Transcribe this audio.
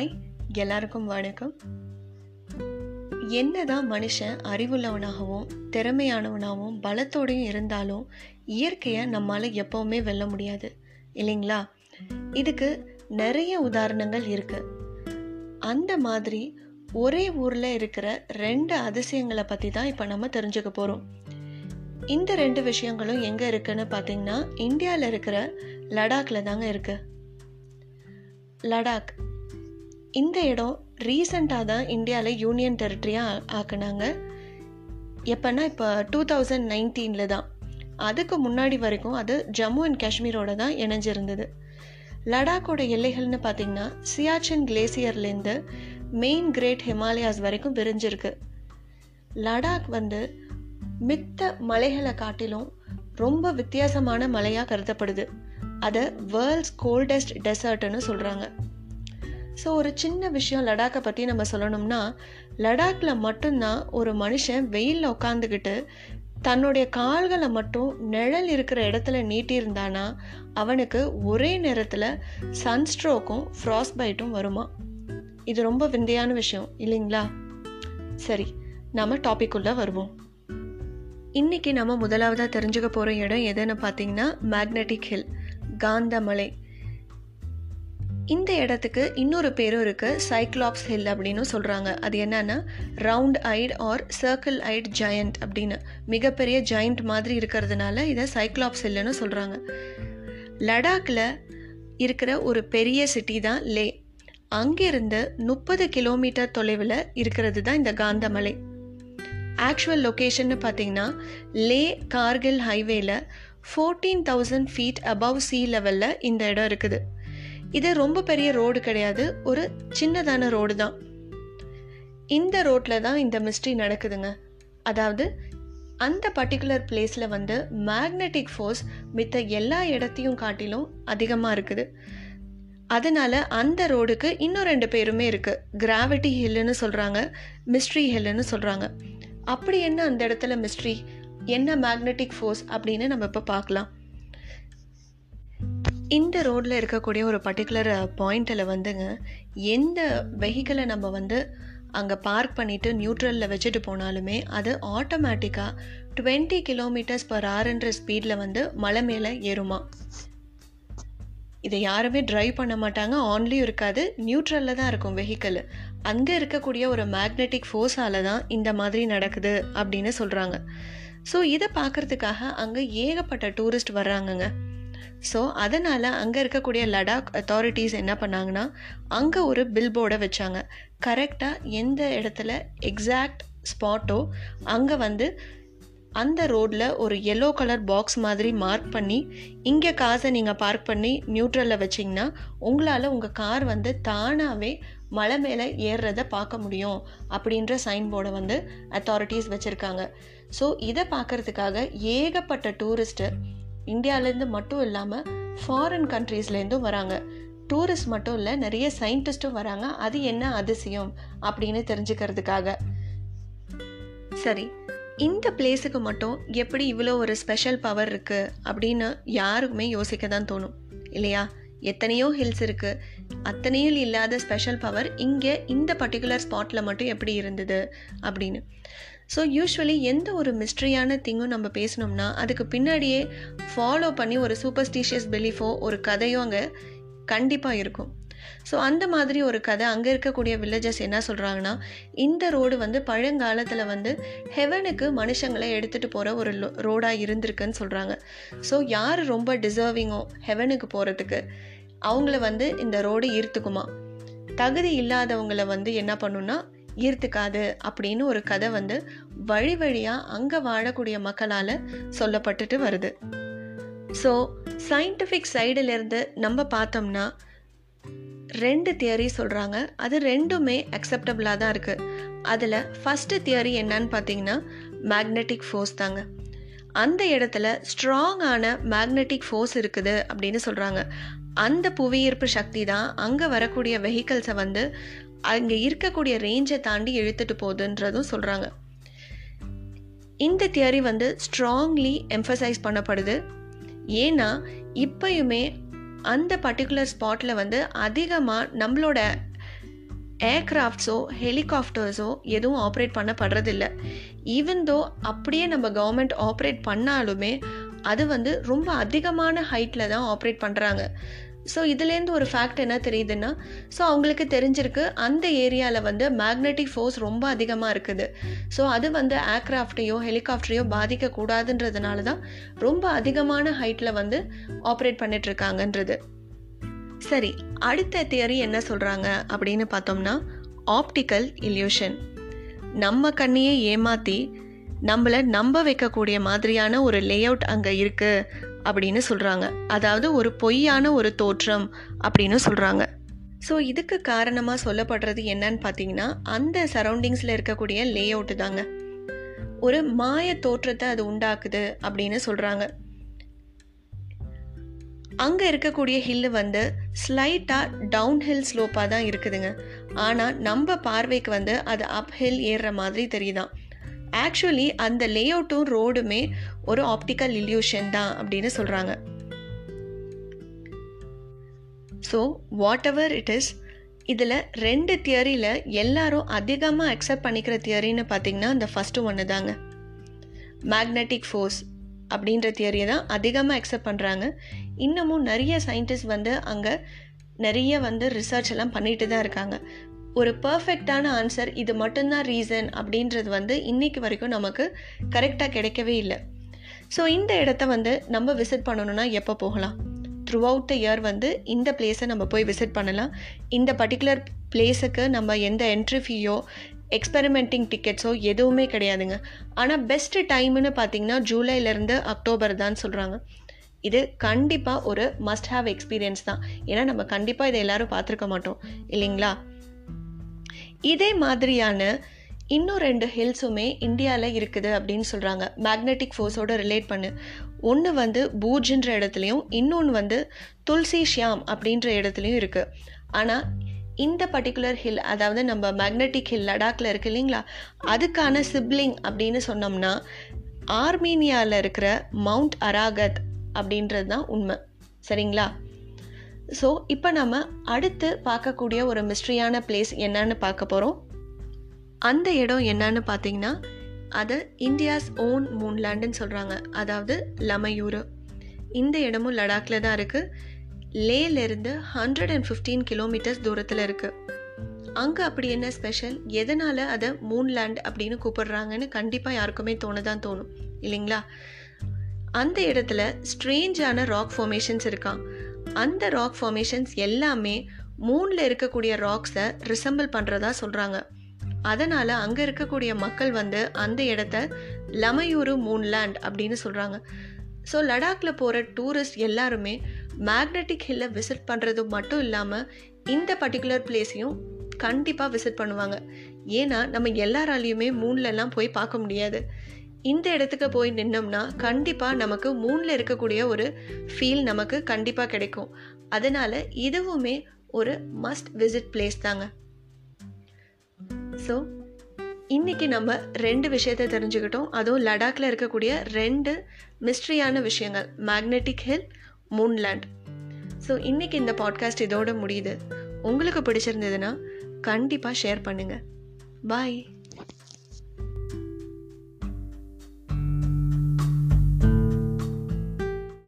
Hi எல்லாருக்கும் வணக்கம். என்னதான் மனுஷன் அறிவுள்ளவனாகவும் திறமையானவனாகவும் பலத்தோடையும் இருந்தாலும் இயற்கையை நம்மால் எப்போவுமே வெல்ல முடியாது. இல்லைங்களா? இதுக்கு நிறைய உதாரணங்கள் இருக்கு. அந்த மாதிரி ஒரே ஊரில் இருக்கிற ரெண்டு அதிசயங்களை பற்றி தான் இப்போ நம்ம தெரிஞ்சுக்க போகிறோம் இந்த ரெண்டு விஷயங்களும் எங்கே இருக்குன்னு பார்த்தீங்கன்னா இந்தியாவில் இருக்கிற லடாக்ல தாங்க இருக்கு. லடாக் இந்த இடம் ரீசண்டாக தான் இந்தியாவில் யூனியன் டெரிட்டரியாக ஆக்குனாங்க. எப்போன்னா இப்போ டூ தௌசண்ட் நைன்டீனில் தான். அதுக்கு முன்னாடி வரைக்கும் அது ஜம்மு அண்ட் காஷ்மீரோட தான் இணைஞ்சிருந்தது. லடாக்கோட எல்லைகள்னு பார்த்தீங்கன்னா சியாச்சின் கிளேசியர்லேருந்து மெயின் கிரேட் ஹிமாலயாஸ் வரைக்கும் விரிஞ்சிருக்கு. லடாக் வந்து மித்த மலைகளை காட்டிலும் ரொம்ப வித்தியாசமான மலையாக கருதப்படுது. அதை வேர்ல்ட்ஸ் கோல்டஸ்ட் டெசர்ட்னு சொல்கிறாங்க ஸோ ஒரு சின்ன விஷயம் லடாக்கை பற்றி நம்ம சொல்லணும்னா லடாக்கில் மட்டும்தான் ஒரு மனுஷன் வெயிலில் உட்காந்துக்கிட்டு தன்னுடைய கால்களை மட்டும் நிழல் இருக்கிற இடத்துல நீட்டியிருந்தானா அவனுக்கு ஒரே நேரத்தில் சன்ஸ்ட்ரோக்கும் ஃப்ராஸ்ட் பைட்டும் வருமா? இது ரொம்ப விந்தையான விஷயம் இல்லைங்களா? சரி நம்ம டாபிக்குள்ளே வருவோம். இன்றைக்கி நம்ம முதலாவதாக தெரிஞ்சுக்க போகிற இடம் எதுன்னு பார்த்தீங்கன்னா மேக்னெட்டிக் ஹில் காந்தமலை. இந்த இடத்துக்கு இன்னொரு பேரும் இருக்குது சைக்ளாப்ஸ் ஹில் அப்படின்னு சொல்கிறாங்க அது என்னென்னா round eyed or circle eyed giant அப்படின்னு. மிகப்பெரிய ஜயண்ட் மாதிரி இருக்கிறதுனால இதை சைக்ளாப்ஸ் ஹில்லுன்னு சொல்கிறாங்க லடாக்கில் இருக்கிற ஒரு பெரிய சிட்டி தான் லே அங்கிருந்து முப்பது கிலோமீட்டர் தொலைவில் இருக்கிறது தான் இந்த காந்தமலை. ஆக்சுவல் லொக்கேஷன்னு பார்த்தீங்கன்னா லே கார்கில் ஹைவேல fourteen thousand feet above sea லெவலில் இந்த இடம் இருக்குது. இது ரொம்ப பெரிய ரோடு கிடையாது. ஒரு சின்னதான ரோடு தான். இந்த ரோட்டில் தான் இந்த மிஸ்ட்ரி நடக்குதுங்க. அதாவது அந்த பர்டிகுலர் பிளேஸில் வந்து மேக்னெட்டிக் ஃபோர்ஸ் மித்த எல்லா இடத்தையும் காட்டிலும் அதிகமாக இருக்குது. அதனால அந்த ரோடுக்கு இன்னும் ரெண்டு பேருமே இருக்குது கிராவிட்டி ஹில்லுன்னு சொல்கிறாங்க மிஸ்ட்ரி ஹில்லுன்னு சொல்கிறாங்க அப்படி என்ன அந்த இடத்துல மிஸ்ட்ரி என்ன மேக்னெட்டிக் ஃபோர்ஸ் அப்படின்னு நம்ம இப்போ பார்க்கலாம். இந்த ரோட்டில் இருக்கக்கூடிய ஒரு பர்டிகுலர் பாயிண்ட்டில் வந்துங்க எந்த வெஹிக்கிளை நம்ம வந்து அங்கே பார்க் பண்ணிவிட்டு நியூட்ரலில் வச்சுட்டு போனாலுமே அது ஆட்டோமேட்டிக்காக டுவெண்ட்டி கிலோமீட்டர்ஸ் பர் ஆர்ன்ற ஸ்பீடில் வந்து மலை மேலே ஏறுமா. இதை யாருமே ட்ரைவ் பண்ண மாட்டாங்க ஆன்லேயும் இருக்காது நியூட்ரலில் தான் இருக்கும் வெஹிக்கிள் அங்கே இருக்கக்கூடிய ஒரு மேக்னெட்டிக் ஃபோர்ஸால தான் இந்த மாதிரி நடக்குது அப்படின்னு சொல்கிறாங்க ஸோ இதை பார்க்குறதுக்காக அங்கே ஏகப்பட்ட டூரிஸ்ட் வர்றாங்கங்க. ஸோ அதனால் அங்கே இருக்கக்கூடிய லடாக் அத்தாரிட்டிஸ் என்ன பண்ணாங்கன்னா அங்கே ஒரு பில் போர்டை வச்சாங்க. கரெக்டாக எந்த இடத்துல எக்ஸாக்ட் ஸ்பாட்டோ அங்கே வந்து அந்த ரோட்டில் ஒரு எல்லோ கலர் பாக்ஸ் மாதிரி மார்க் பண்ணி இங்கே காசை நீங்கள் பார்க் பண்ணி நியூட்ரலில் வச்சிங்கன்னா உங்களால் உங்கள் கார் வந்து தானாகவே மலை மேலே ஏறுறத பார்க்க முடியும் அப்படின்ற சைன் போர்டை வந்து அத்தாரிட்டிஸ் வச்சுருக்காங்க. ஸோ இதை பார்க்குறதுக்காக ஏகப்பட்ட டூரிஸ்ட்டு இந்தியாவிலேருந்து மட்டும் இல்லாமல் ஃபாரின் கண்ட்ரீஸ்லேருந்தும் வராங்க. டூரிஸ்ட் மட்டும் இல்லை நிறைய சயின்டிஸ்ட்டும் வராங்க. அது என்ன அதிசயம் அப்படின்னு தெரிஞ்சுக்கிறதுக்காக. சரி இந்த பிளேஸுக்கு மட்டும் எப்படி இவ்வளோ ஒரு ஸ்பெஷல் பவர் இருக்குது அப்படின்னு யாருக்குமே யோசிக்க தான் தோணும். இல்லையா? எத்தனையோ ஹில்ஸ் இருக்குது அத்தனையும் இல்லாத ஸ்பெஷல் பவர் இங்கே இந்த பர்டிகுலர் ஸ்பாட்டில் மட்டும் எப்படி இருந்தது அப்படின்னு. ஸோ யூஸ்வலி எந்த ஒரு மிஸ்ட்ரியான திங்கும் நம்ம பேசினோம்னா அதுக்கு பின்னாடியே ஃபாலோ பண்ணி ஒரு சூப்பர்ஸ்டிஷியஸ் பிலீஃபோ ஒரு கதையோ அங்கே கண்டிப்பாக இருக்கும். ஸோ அந்த மாதிரி ஒரு கதை அங்கே இருக்கக்கூடிய வில்லேஜஸ் என்ன சொல்கிறாங்கன்னா இந்த ரோடு வந்து பழங்காலத்தில் வந்து ஹெவனுக்கு மனுஷங்களை எடுத்துகிட்டு போகிற ஒரு ரோடாக இருந்திருக்குன்னு சொல்கிறாங்க ஸோ யார் ரொம்ப டிசர்விங்கோ ஹெவனுக்கு போகிறதுக்கு அவங்கள வந்து இந்த ரோடு ஈர்த்துக்குமா. தகுதி இல்லாதவங்கள வந்து என்ன பண்ணுன்னா ஈர்த்துக்காது அப்படின்னு ஒரு கதை வந்து வழி வழியாக அங்கே வாழக்கூடிய மக்களால் சொல்லப்பட்டுட்டு வருது. ஸோ சயின்டிஃபிக் சைடிலிருந்து நம்ம பார்த்தோம்னா ரெண்டு தியரி சொல்கிறாங்க அது ரெண்டுமே அக்செப்டபிளாக தான் இருக்குது அதில் ஃபஸ்ட்டு தியரி என்னன்னு பார்த்தீங்கன்னா மேக்னெட்டிக் ஃபோர்ஸ் தாங்க. அந்த இடத்துல ஸ்ட்ராங்கான மேக்னெட்டிக் ஃபோர்ஸ் இருக்குது அப்படின்னு சொல்கிறாங்க அந்த புவியீர்ப்பு சக்தி தான் அங்கே வரக்கூடிய வெஹிக்கல்ஸை வந்து அங்கே இருக்கக்கூடிய ரேஞ்சை தாண்டி இழுத்துட்டு போகுதுன்றதும் சொல்கிறாங்க இந்த தியரி வந்து ஸ்ட்ராங்லி எம்ஃபசைஸ் பண்ணப்படுது. ஏன்னா இப்பயுமே அந்த பர்டிகுலர் ஸ்பாட்டில் வந்து அதிகமாக நம்மளோட ஏர்க்ராஃப்ட்ஸோ ஹெலிகாப்டர்ஸோ எதுவும் ஆப்ரேட் பண்ணப்படுறதில்ல. ஈவன் தோ அப்படியே நம்ம கவர்மெண்ட் ஆப்ரேட் பண்ணாலுமே அது வந்து ரொம்ப அதிகமான ஹைட்டில் தான் ஆப்ரேட் பண்ணுறாங்க ஸோ இதுலேருந்து ஒரு ஃபேக்ட் என்ன தெரியுதுன்னா ஸோ அவங்களுக்கு தெரிஞ்சிருக்கு அந்த ஏரியாவில் வந்து மேக்னெட்டிக் ஃபோர்ஸ் ரொம்ப அதிகமாக இருக்குது. ஸோ அது வந்து ஏர்க்ராஃப்டையோ ஹெலிகாப்டரையோ பாதிக்கக்கூடாதுன்றதுனால தான் ரொம்ப அதிகமான ஹைட்டில் வந்து ஆப்ரேட் பண்ணிட்டுருக்காங்கன்றது. சரி அடுத்த தியரி என்ன சொல்கிறாங்க அப்படின்னு பார்த்தோம்னா ஆப்டிக்கல் இல்யூஷன் நம்ம கண்ணையே ஏமாற்றி நம்மளை நம்ப வைக்கக்கூடிய மாதிரியான ஒரு லே அவுட் அங்கே இருக்குது அப்படின்னு சொல்கிறாங்க அதாவது ஒரு பொய்யான ஒரு தோற்றம் அப்படின்னு சொல்கிறாங்க ஸோ இதுக்கு காரணமாக சொல்லப்படுறது என்னன்னு பார்த்தீங்கன்னா அந்த சரௌண்டிங்ஸில் இருக்கக்கூடிய லே அவுட்டு தாங்க. ஒரு மாய தோற்றத்தை அது உண்டாக்குது அப்படின்னு சொல்கிறாங்க அங்கே இருக்கக்கூடிய ஹில்லு வந்து ஸ்லைட்டாக டவுன் ஹில் ஸ்லோப்பாக தான் இருக்குதுங்க. ஆனால் நம்ம பார்வைக்கு வந்து அது அப் ஹில் ஏறுற மாதிரி தெரியுதான். ஆக்சுவலி அந்த லே அவுட்டும் ரோடுமே ஒரு ஆப்டிக்கல் இல்யூஷன் தான் அப்படின்னு சொல்கிறாங்க so whatever it is இதில் ரெண்டு தியரியில் எல்லாரும் அதிகமாக அக்செப்ட் பண்ணிக்கிற தியரின்னு பார்த்தீங்கன்னா இந்த ஃபஸ்ட்டு ஒன்று தாங்க. மேக்னெட்டிக் ஃபோர்ஸ் அப்படின்ற தியரியை தான் அதிகமாக அக்செப்ட் பண்ணுறாங்க இன்னமும் நிறைய சயின்டிஸ்ட் வந்து அங்கே நிறைய வந்து ரிசர்ச் எல்லாம் பண்ணிட்டு தான் இருக்காங்க. ஒரு பர்ஃபெக்டான ஆன்சர் இது மட்டும்தான் ரீசன் அப்படின்றது வந்து இன்றைக்கி வரைக்கும் நமக்கு கரெக்டாக கிடைக்கவே இல்லை. ஸோ இந்த இடத்த வந்து நம்ம விசிட் பண்ணணும்னா எப்போ போகலாம்? த்ரூ அவுட் த இயர் வந்து இந்த பிளேஸை நம்ம போய் விசிட் பண்ணலாம். இந்த பர்டிகுலர் பிளேஸுக்கு நம்ம எந்த என்ட்ரி ஃபீயோ எக்ஸ்பெரிமெண்டிங் டிக்கெட்ஸோ எதுவுமே கிடையாதுங்க. ஆனால் பெஸ்ட்டு டைம்னு பார்த்தீங்கன்னா ஜூலைலேருந்து அக்டோபர் தான் சொல்கிறாங்க இது கண்டிப்பாக ஒரு மஸ்ட் ஹாவ் எக்ஸ்பீரியன்ஸ் தான். ஏன்னா நம்ம கண்டிப்பாக இதை எல்லாரும் பார்த்துருக்க மாட்டோம். இல்லைங்களா? இதே மாதிரியான இன்னும் ரெண்டு ஹில்ஸுமே இந்தியாவில் இருக்குது அப்படின்னு சொல்கிறாங்க மேக்னெட்டிக் ஃபோர்ஸோட ரிலேட் பண்ணு. ஒன்று வந்து பூஜ்ன்ற இடத்துலையும் இன்னொன்று வந்து துல்சி ஷியாம் அப்படின்ற இடத்துலையும் இருக்குது ஆனால் இந்த பர்டிகுலர் ஹில் அதாவது நம்ம மேக்னெட்டிக் ஹில் லடாக்கில் இருக்கு இல்லைங்களா? அதுக்கான சிப்ளிங் அப்படின்னு சொன்னோம்னா ஆர்மீனியாவில் இருக்கிற மவுண்ட் அராகத் அப்படின்றது தான் உண்மை. சரிங்களா? ஸோ இப்போ நம்ம அடுத்து பார்க்கக்கூடிய ஒரு மிஸ்ட்ரியான பிளேஸ் என்னன்னு பார்க்க போகிறோம் அந்த இடம் என்னன்னு பார்த்தீங்கன்னா அது இந்தியாஸ் ஓன் மூன்லேண்டுன்னு சொல்கிறாங்க அதாவது லமையூர். இந்த இடமும் லடாக்கில் தான் இருக்குது லேலேருந்து ஹண்ட்ரட் அண்ட் ஃபிஃப்டீன் கிலோமீட்டர்ஸ் தூரத்தில் இருக்குது அங்கே அப்படி என்ன ஸ்பெஷல் எதனால் அதை மூன்லேண்ட் அப்படின்னு கூப்பிடுறாங்கன்னு கண்டிப்பாக யாருக்குமே தோணுதான் தோணும். இல்லைங்களா? அந்த இடத்துல ஸ்ட்ரேஞ்சான ராக் ஃபார்மேஷன்ஸ் இருக்கான் அந்த ராக் ஃபார்மேஷன்ஸ் எல்லாமே மூணில் இருக்கக்கூடிய ராக்ஸை ரிசம்பிள் பண்ணுறதா சொல்கிறாங்க அதனால் அங்கே இருக்கக்கூடிய மக்கள் வந்து அந்த இடத்த லமையூரு மூன்லேண்ட் அப்படின்னு சொல்கிறாங்க ஸோ லடாக்கில் போகிற டூரிஸ்ட் எல்லாருமே மேக்னெட்டிக் ஹில்லை விசிட் பண்ணுறது மட்டும் இல்லாமல் இந்த பர்டிகுலர் பிளேஸையும் கண்டிப்பாக விசிட் பண்ணுவாங்க. ஏன்னா நம்ம எல்லாராலையுமே மூன்லலாம் போய் பார்க்க முடியாது. இந்த இடத்துக்கு போய் நின்னோம்னா கண்டிப்பாக நமக்கு மூணில் இருக்கக்கூடிய ஒரு ஃபீல் நமக்கு கண்டிப்பாக கிடைக்கும். அதனால் இதுவுமே ஒரு மஸ்ட் விசிட் பிளேஸ் தாங்க. ஸோ இன்றைக்கி நம்ம ரெண்டு விஷயத்தை தெரிஞ்சுக்கிட்டோம். அதுவும் லடாக்கில் இருக்கக்கூடிய ரெண்டு மிஸ்ட்ரியான விஷயங்கள். மேக்னெட்டிக் ஹில் மூன்லேண்ட் ஸோ இன்றைக்கி இந்த பாட்காஸ்ட் இதோட முடியுது. உங்களுக்கு பிடிச்சிருந்ததுன்னா கண்டிப்பாக ஷேர் பண்ணுங்கள் பாய்